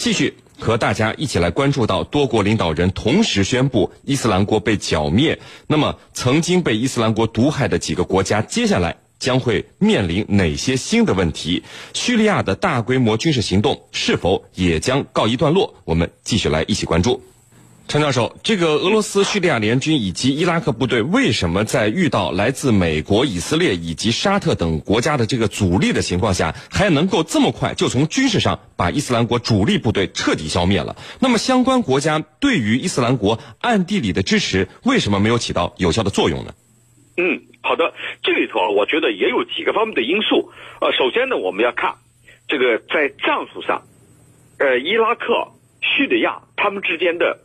继续和大家一起来关注到多国领导人同时宣布伊斯兰国被剿灭。那么，曾经被伊斯兰国毒害的几个国家，接下来将会面临哪些新的问题？叙利亚的大规模军事行动是否也将告一段落？我们继续来一起关注。陈教授，这个俄罗斯、叙利亚联军以及伊拉克部队为什么在遇到来自美国、以色列以及沙特等国家的这个阻力的情况下，还能够这么快就从军事上把伊斯兰国主力部队彻底消灭了？那么，相关国家对于伊斯兰国暗地里的支持，为什么没有起到有效的作用呢？嗯，好的，这里头我觉得也有几个方面的因素。呃，首先呢，我们要看这个在战术上，呃，伊拉克、叙利亚他们之间的。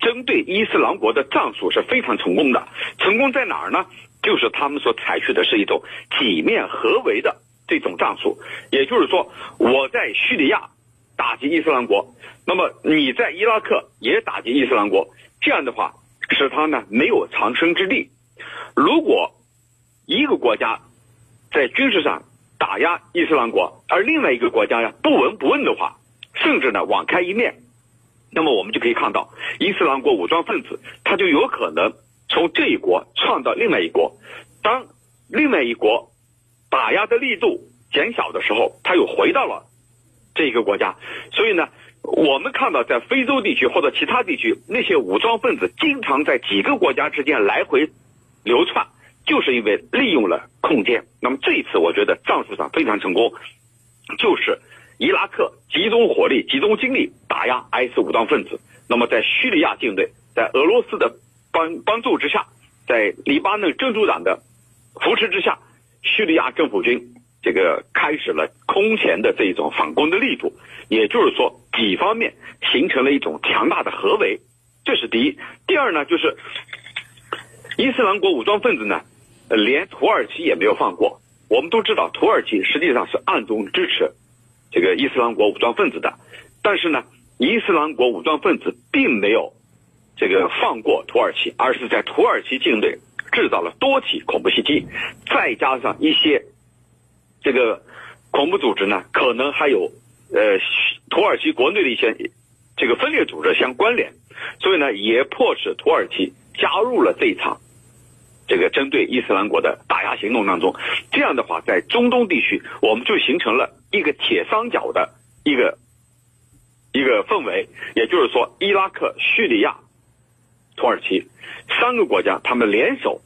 针对伊斯兰国的战术是非常成功的，成功在哪儿呢？就是他们所采取的是一种几面合围的这种战术，也就是说，我在叙利亚打击伊斯兰国，那么你在伊拉克也打击伊斯兰国，这样的话使他呢没有藏身之地。如果一个国家在军事上打压伊斯兰国，而另外一个国家呀不闻不问的话，甚至呢网开一面。那么我们就可以看到，伊斯兰国武装分子他就有可能从这一国窜到另外一国，当另外一国打压的力度减小的时候，他又回到了这一个国家。所以呢，我们看到在非洲地区或者其他地区，那些武装分子经常在几个国家之间来回流窜，就是因为利用了空间。那么这一次，我觉得战术上非常成功，就是。伊拉克集中火力、集中精力打压 IS 武装分子。那么，在叙利亚境内，在俄罗斯的帮帮助之下，在黎巴嫩真主党的扶持之下，叙利亚政府军这个开始了空前的这一种反攻的力度。也就是说，几方面形成了一种强大的合围，这是第一。第二呢，就是伊斯兰国武装分子呢，连土耳其也没有放过。我们都知道，土耳其实际上是暗中支持。这个伊斯兰国武装分子的，但是呢，伊斯兰国武装分子并没有这个放过土耳其，而是在土耳其境内制造了多起恐怖袭击，再加上一些这个恐怖组织呢，可能还有呃土耳其国内的一些这个分裂组织相关联，所以呢，也迫使土耳其加入了这一场。这个针对伊斯兰国的打压行动当中，这样的话，在中东地区，我们就形成了一个铁三角的一个一个氛围，也就是说，伊拉克、叙利亚、土耳其三个国家，他们联手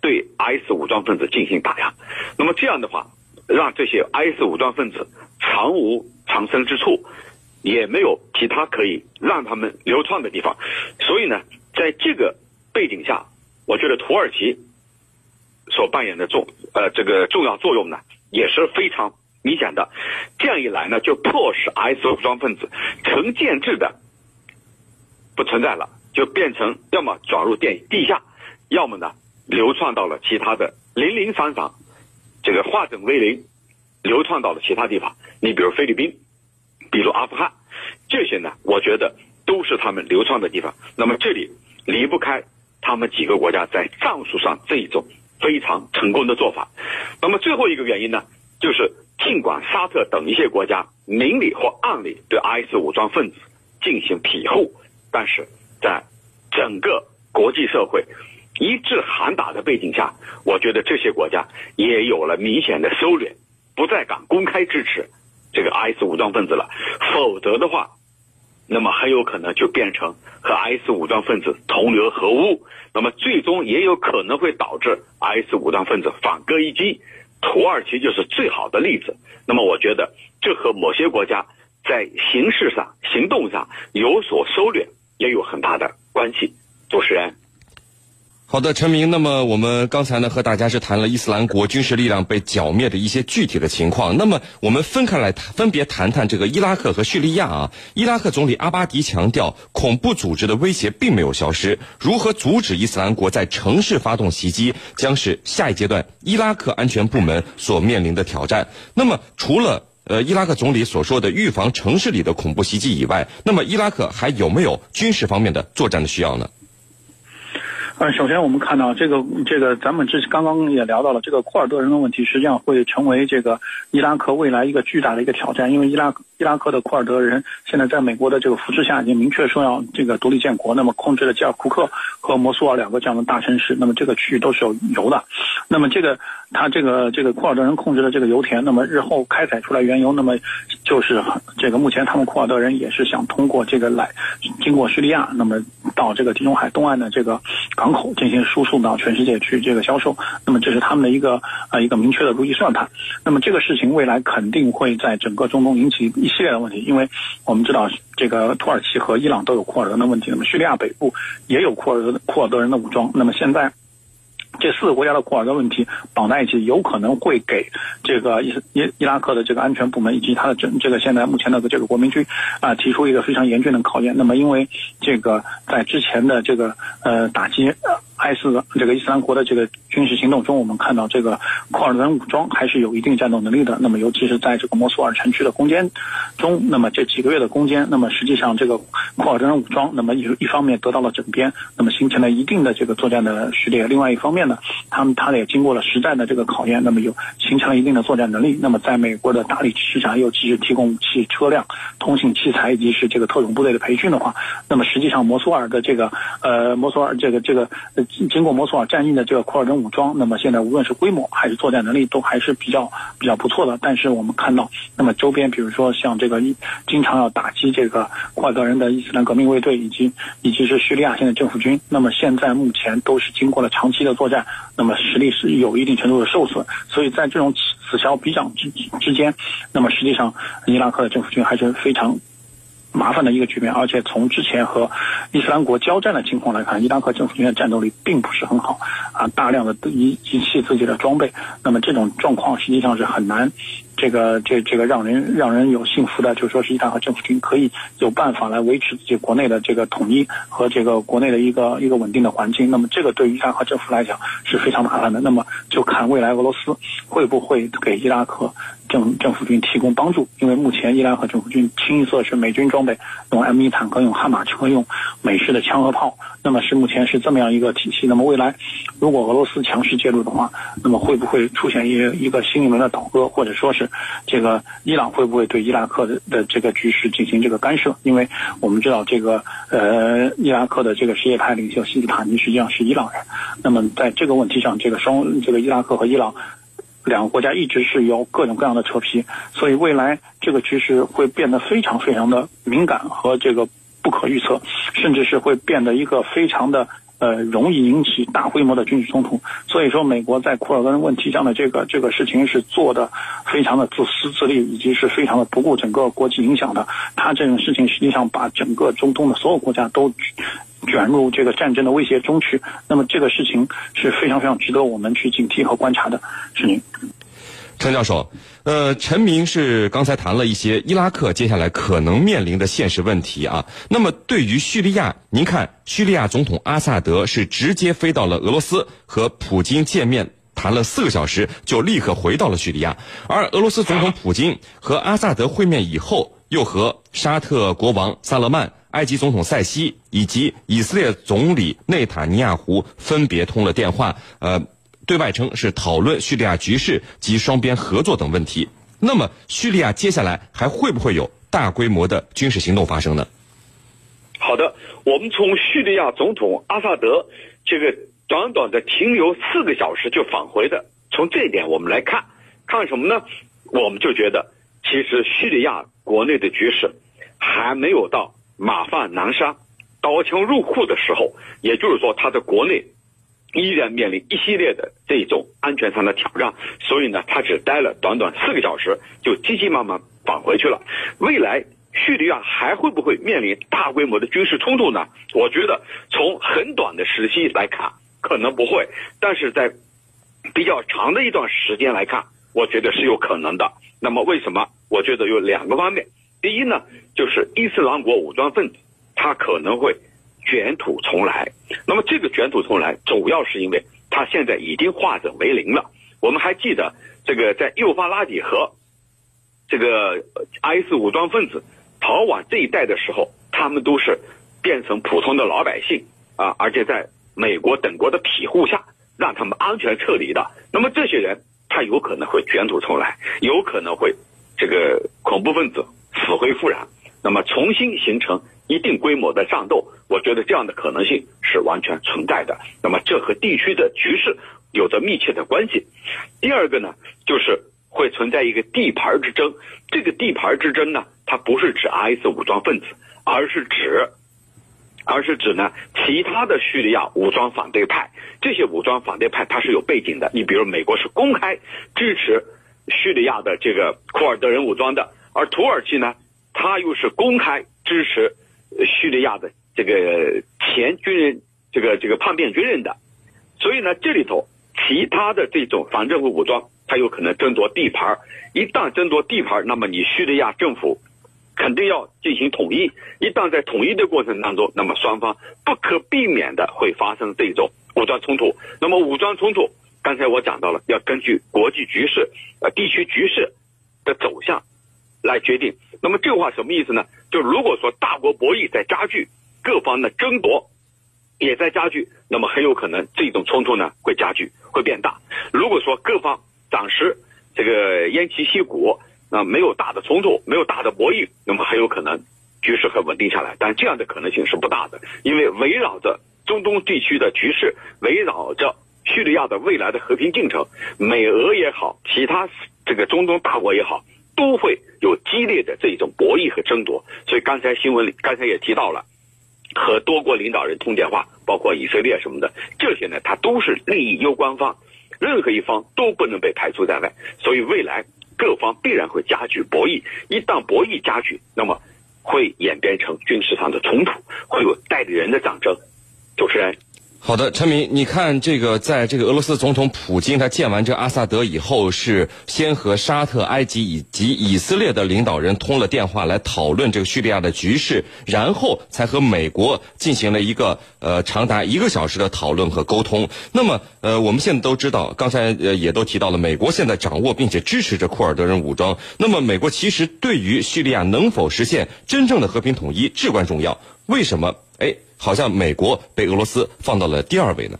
对 IS 武装分子进行打压。那么这样的话，让这些 IS 武装分子藏无藏身之处，也没有其他可以让他们流窜的地方。所以呢，在这个背景下。我觉得土耳其所扮演的重呃这个重要作用呢也是非常明显的，这样一来呢就迫使 IS 武装分子成建制的不存在了，就变成要么转入电地下，要么呢流窜到了其他的零零散散，这个化整为零，流窜到了其他地方。你比如菲律宾，比如阿富汗，这些呢，我觉得都是他们流窜的地方。那么这里离不开。他们几个国家在战术上这一种非常成功的做法，那么最后一个原因呢，就是尽管沙特等一些国家明里或暗里对 IS 武装分子进行庇护，但是在整个国际社会一致喊打的背景下，我觉得这些国家也有了明显的收敛，不再敢公开支持这个 IS 武装分子了，否则的话。那么很有可能就变成和 IS 武装分子同流合污，那么最终也有可能会导致 IS 武装分子反戈一击。土耳其就是最好的例子。那么我觉得这和某些国家在形式上、行动上有所收敛也有很大的关系。主持人。好的，陈明。那么我们刚才呢和大家是谈了伊斯兰国军事力量被剿灭的一些具体的情况。那么我们分开来分别谈谈这个伊拉克和叙利亚啊。伊拉克总理阿巴迪强调，恐怖组织的威胁并没有消失。如何阻止伊斯兰国在城市发动袭击，将是下一阶段伊拉克安全部门所面临的挑战。那么除了呃伊拉克总理所说的预防城市里的恐怖袭击以外，那么伊拉克还有没有军事方面的作战的需要呢？呃，首先我们看到这个这个，咱们之刚刚也聊到了这个库尔德人的问题，实际上会成为这个伊拉克未来一个巨大的一个挑战，因为伊拉伊拉克的库尔德人现在在美国的这个扶持下，已经明确说要这个独立建国，那么控制了基尔库克和摩苏尔两个这样的大城市，那么这个区域都是有油的，那么这个他这个这个库尔德人控制的这个油田，那么日后开采出来原油，那么就是这个目前他们库尔德人也是想通过这个来经过叙利亚，那么到这个地中海东岸的这个港口进行输送到全世界去这个销售，那么这是他们的一个呃一个明确的如意算盘。那么这个事情未来肯定会在整个中东引起一系列的问题，因为我们知道这个土耳其和伊朗都有库尔德的问题，那么叙利亚北部也有库尔德库尔德人的武装，那么现在。这四个国家的库尔德问题绑在一起，有可能会给这个伊伊伊拉克的这个安全部门以及他的这这个现在目前的这个国民军啊提出一个非常严峻的考验。那么，因为这个在之前的这个呃打击。埃斯这个伊斯兰国的这个军事行动中，我们看到这个库尔德人武装还是有一定战斗能力的。那么，尤其是在这个摩苏尔城区的攻坚中，那么这几个月的攻坚，那么实际上这个库尔德人武装，那么一一方面得到了整编，那么形成了一定的这个作战的实力；另外一方面呢，他们他也经过了实战的这个考验，那么有形成了一定的作战能力。那么，在美国的大力支持下，又及时提供武器、车辆、通信器材以及是这个特种部队的培训的话，那么实际上摩苏尔的这个呃摩苏尔这个这个。经过摩苏尔战役的这个库尔德武装，那么现在无论是规模还是作战能力都还是比较比较不错的。但是我们看到，那么周边比如说像这个经常要打击这个库尔德人的伊斯兰革命卫队，以及以及是叙利亚现在政府军，那么现在目前都是经过了长期的作战，那么实力是有一定程度的受损。所以在这种此消彼长之之间，那么实际上伊拉克的政府军还是非常。麻烦的一个局面，而且从之前和伊斯兰国交战的情况来看，伊拉克政府军的战斗力并不是很好啊，大量的遗遗弃自己的装备，那么这种状况实际上是很难。这个这这个让人让人有幸福的，就说是伊拉克政府军可以有办法来维持自己国内的这个统一和这个国内的一个一个稳定的环境。那么这个对于伊拉克政府来讲是非常麻烦的。那么就看未来俄罗斯会不会给伊拉克政政府军提供帮助。因为目前伊拉克政府军清一色是美军装备，用 M 一坦克，用悍马车，用美式的枪和炮。那么是目前是这么样一个体系。那么未来如果俄罗斯强势介入的话，那么会不会出现一一个新一轮的倒戈，或者说是？这个伊朗会不会对伊拉克的的这个局势进行这个干涉？因为我们知道这个呃，伊拉克的这个什叶派领袖西斯塔尼实际上是伊朗人。那么在这个问题上，这个双这个伊拉克和伊朗两个国家一直是有各种各样的扯皮，所以未来这个局势会变得非常非常的敏感和这个不可预测，甚至是会变得一个非常的。呃，容易引起大规模的军事冲突，所以说美国在库尔德人问题上的这个这个事情是做的非常的自私自利，以及是非常的不顾整个国际影响的。他这种事情实际上把整个中东的所有国家都卷入这个战争的威胁中去。那么这个事情是非常非常值得我们去警惕和观察的事情。陈教授，呃，陈明是刚才谈了一些伊拉克接下来可能面临的现实问题啊。那么对于叙利亚，您看，叙利亚总统阿萨德是直接飞到了俄罗斯和普京见面谈了四个小时，就立刻回到了叙利亚。而俄罗斯总统普京和阿萨德会面以后，又和沙特国王萨勒曼、埃及总统塞西以及以色列总理内塔尼亚胡分别通了电话，呃。对外称是讨论叙利亚局势及双边合作等问题。那么，叙利亚接下来还会不会有大规模的军事行动发生呢？好的，我们从叙利亚总统阿萨德这个短短的停留四个小时就返回的，从这一点我们来看，看什么呢？我们就觉得，其实叙利亚国内的局势还没有到马放南沙、刀枪入库的时候，也就是说，他的国内。依然面临一系列的这种安全上的挑战，所以呢，他只待了短短四个小时，就急急忙忙返回去了。未来叙利亚还会不会面临大规模的军事冲突呢？我觉得从很短的时期来看，可能不会；但是在比较长的一段时间来看，我觉得是有可能的。那么为什么？我觉得有两个方面。第一呢，就是伊斯兰国武装分子，他可能会。卷土重来，那么这个卷土重来主要是因为他现在已经化整为零了。我们还记得这个在幼发拉底河，这个 IS 武装分子逃往这一带的时候，他们都是变成普通的老百姓啊，而且在美国等国的庇护下，让他们安全撤离的，那么这些人他有可能会卷土重来，有可能会这个恐怖分子死灰复燃，那么重新形成一定规模的战斗，觉得这样的可能性是完全存在的。那么这和地区的局势有着密切的关系。第二个呢，就是会存在一个地盘之争，这个地盘之争呢，它不是指 IS 武装分子，而是指。而是指呢，其他的叙利亚武装反对派，这些武装反对派它是有背景的。你比如美国是公开支持叙利亚的这个库尔德人武装的，而土耳其呢，他又是公开支持叙利亚的这个前军人，这个这个叛变军人的。所以呢，这里头其他的这种反政府武装，它有可能争夺地盘一旦争夺地盘那么你叙利亚政府。肯定要进行统一，一旦在统一的过程当中，那么双方不可避免的会发生这种武装冲突。那么武装冲突，刚才我讲到了，要根据国际局势、呃地区局势的走向来决定。那么这话什么意思呢？就如果说大国博弈在加剧，各方的争夺也在加剧，那么很有可能这种冲突呢会加剧、会变大。如果说各方暂时这个偃旗息鼓。那没有大的冲突，没有大的博弈，那么很有可能局势很稳定下来。但这样的可能性是不大的，因为围绕着中东地区的局势，围绕着叙利亚的未来的和平进程，美俄也好，其他这个中东大国也好，都会有激烈的这种博弈和争夺。所以刚才新闻里刚才也提到了，和多国领导人通电话，包括以色列什么的，这些呢，它都是利益攸关方，任何一方都不能被排除在外。所以未来。各方必然会加剧博弈，一旦博弈加剧，那么会演变成军事上的冲突，会有代理人的战争。主持人。好的，陈明，你看这个，在这个俄罗斯总统普京他见完这阿萨德以后，是先和沙特、埃及以及以色列的领导人通了电话来讨论这个叙利亚的局势，然后才和美国进行了一个呃长达一个小时的讨论和沟通。那么，呃，我们现在都知道，刚才呃也都提到了，美国现在掌握并且支持着库尔德人武装。那么，美国其实对于叙利亚能否实现真正的和平统一至关重要。为什么？哎？好像美国被俄罗斯放到了第二位呢，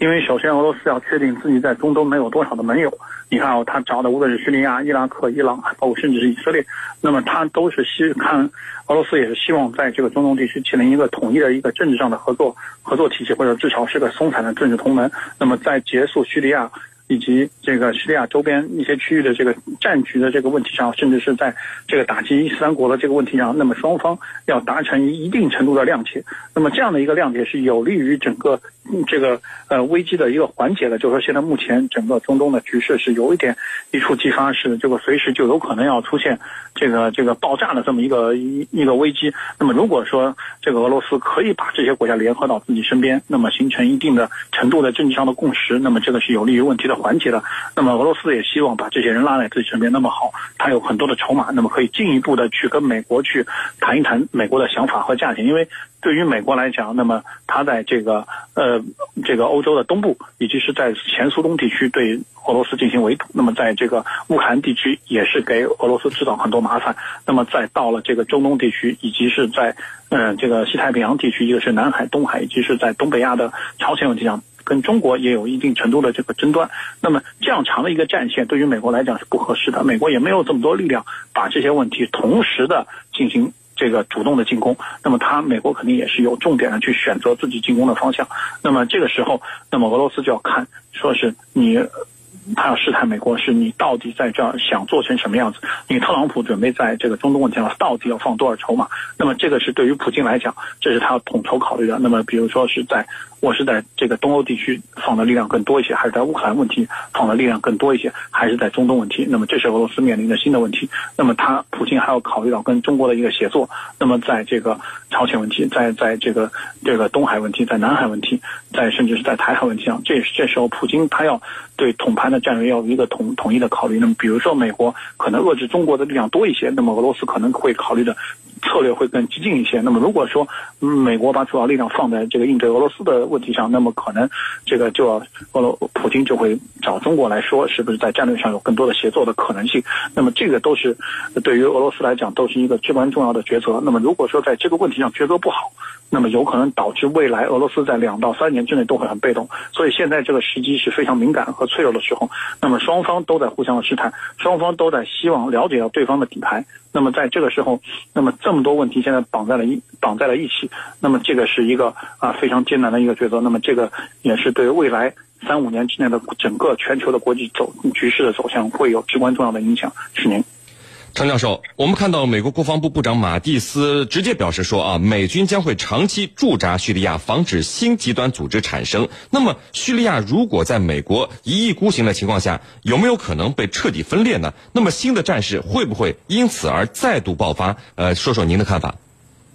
因为首先俄罗斯要确定自己在中东能有多少的盟友。你看，他找的无论是叙利亚、伊拉克、伊朗，包括甚至是以色列，那么他都是希看俄罗斯也是希望在这个中东地区建立一个统一的一个政治上的合作合作体系，或者至少是个松散的政治同盟。那么在结束叙利亚。以及这个叙利亚周边一些区域的这个战局的这个问题上，甚至是在这个打击伊斯兰国的这个问题上，那么双方要达成一定程度的谅解。那么这样的一个谅解是有利于整个这个呃危机的一个缓解的。就是说，现在目前整个中东的局势是有一点一触即发式，这个随时就有可能要出现这个这个爆炸的这么一个一一个危机。那么如果说这个俄罗斯可以把这些国家联合到自己身边，那么形成一定的程度的政治上的共识，那么这个是有利于问题的。缓解了，那么俄罗斯也希望把这些人拉在自己身边。那么好，他有很多的筹码，那么可以进一步的去跟美国去谈一谈美国的想法和价钱。因为对于美国来讲，那么他在这个呃这个欧洲的东部，以及是在前苏东地区对俄罗斯进行围堵，那么在这个乌克兰地区也是给俄罗斯制造很多麻烦。那么再到了这个中东地区，以及是在嗯这个西太平洋地区，一个是南海、东海，以及是在东北亚的朝鲜问题上。跟中国也有一定程度的这个争端，那么这样长的一个战线对于美国来讲是不合适的，美国也没有这么多力量把这些问题同时的进行这个主动的进攻，那么他美国肯定也是有重点的去选择自己进攻的方向，那么这个时候，那么俄罗斯就要看，说是你。他要试探美国，是你到底在这儿想做成什么样子？你特朗普准备在这个中东问题上到底要放多少筹码？那么这个是对于普京来讲，这是他要统筹考虑的。那么比如说是在我是在这个东欧地区放的力量更多一些，还是在乌克兰问题放的力量更多一些，还是在中东问题？那么这是俄罗斯面临的新的问题。那么他普京还要考虑到跟中国的一个协作。那么在这个朝鲜问题，在在这个这个东海问题，在南海问题，在甚至是在台海问题上，这这时候普京他要对统盘的。战略要有一个统统一的考虑。那么，比如说美国可能遏制中国的力量多一些，那么俄罗斯可能会考虑的策略会更激进一些。那么如果说美国把主要力量放在这个应对俄罗斯的问题上，那么可能这个就要俄罗普京就会找中国来说，是不是在战略上有更多的协作的可能性？那么这个都是对于俄罗斯来讲都是一个至关重要的抉择。那么如果说在这个问题上抉择不好，那么有可能导致未来俄罗斯在两到三年之内都会很被动。所以现在这个时机是非常敏感和脆弱的时候。那么双方都在互相的试探，双方都在希望了解到对方的底牌。那么在这个时候，那么这么多问题现在绑在了一绑在了一起，那么这个是一个啊非常艰难的一个抉择。那么这个也是对未来三五年之内的整个全球的国际走局势的走向会有至关重要的影响。是您。常教授，我们看到美国国防部部长马蒂斯直接表示说啊，美军将会长期驻扎叙利亚，防止新极端组织产生。那么，叙利亚如果在美国一意孤行的情况下，有没有可能被彻底分裂呢？那么，新的战事会不会因此而再度爆发？呃，说说您的看法。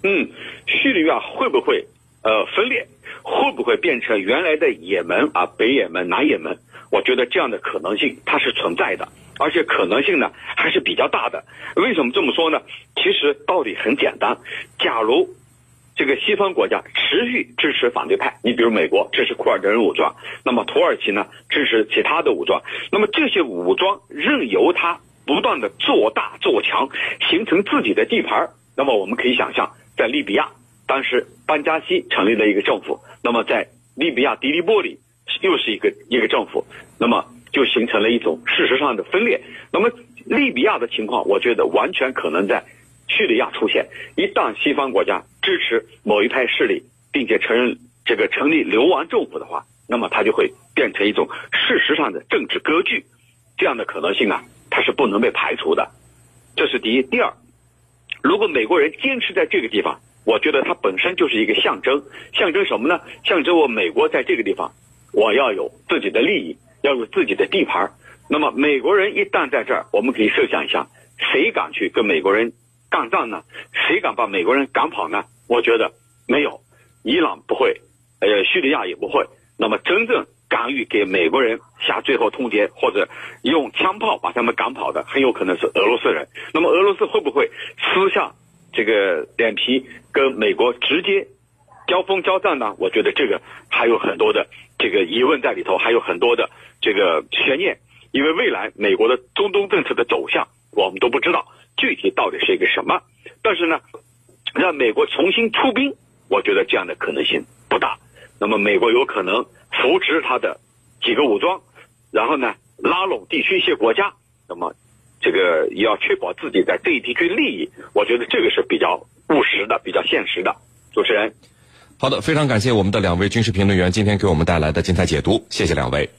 嗯，叙利亚会不会呃分裂？会不会变成原来的也门啊，北也门、南也门？我觉得这样的可能性它是存在的。而且可能性呢还是比较大的。为什么这么说呢？其实道理很简单。假如这个西方国家持续支持反对派，你比如美国支持库尔德人武装，那么土耳其呢支持其他的武装，那么这些武装任由他不断的做大做强，形成自己的地盘。那么我们可以想象，在利比亚当时班加西成立了一个政府，那么在利比亚迪利波里又是一个一个政府，那么。就形成了一种事实上的分裂。那么利比亚的情况，我觉得完全可能在叙利亚出现。一旦西方国家支持某一派势力，并且承认这个成立流亡政府的话，那么它就会变成一种事实上的政治割据。这样的可能性啊，它是不能被排除的。这是第一。第二，如果美国人坚持在这个地方，我觉得它本身就是一个象征。象征什么呢？象征我美国在这个地方，我要有自己的利益。要有自己的地盘那么美国人一旦在这儿，我们可以设想一下，谁敢去跟美国人干仗呢？谁敢把美国人赶跑呢？我觉得没有，伊朗不会，呃，叙利亚也不会。那么真正敢于给美国人下最后通牒，或者用枪炮把他们赶跑的，很有可能是俄罗斯人。那么俄罗斯会不会撕下这个脸皮跟美国直接？交锋交战呢？我觉得这个还有很多的这个疑问在里头，还有很多的这个悬念，因为未来美国的中东政策的走向我们都不知道具体到底是一个什么。但是呢，让美国重新出兵，我觉得这样的可能性不大。那么美国有可能扶持他的几个武装，然后呢拉拢地区一些国家，那么这个也要确保自己在这一地区利益。我觉得这个是比较务实的，比较现实的。主持人。好的，非常感谢我们的两位军事评论员今天给我们带来的精彩解读，谢谢两位。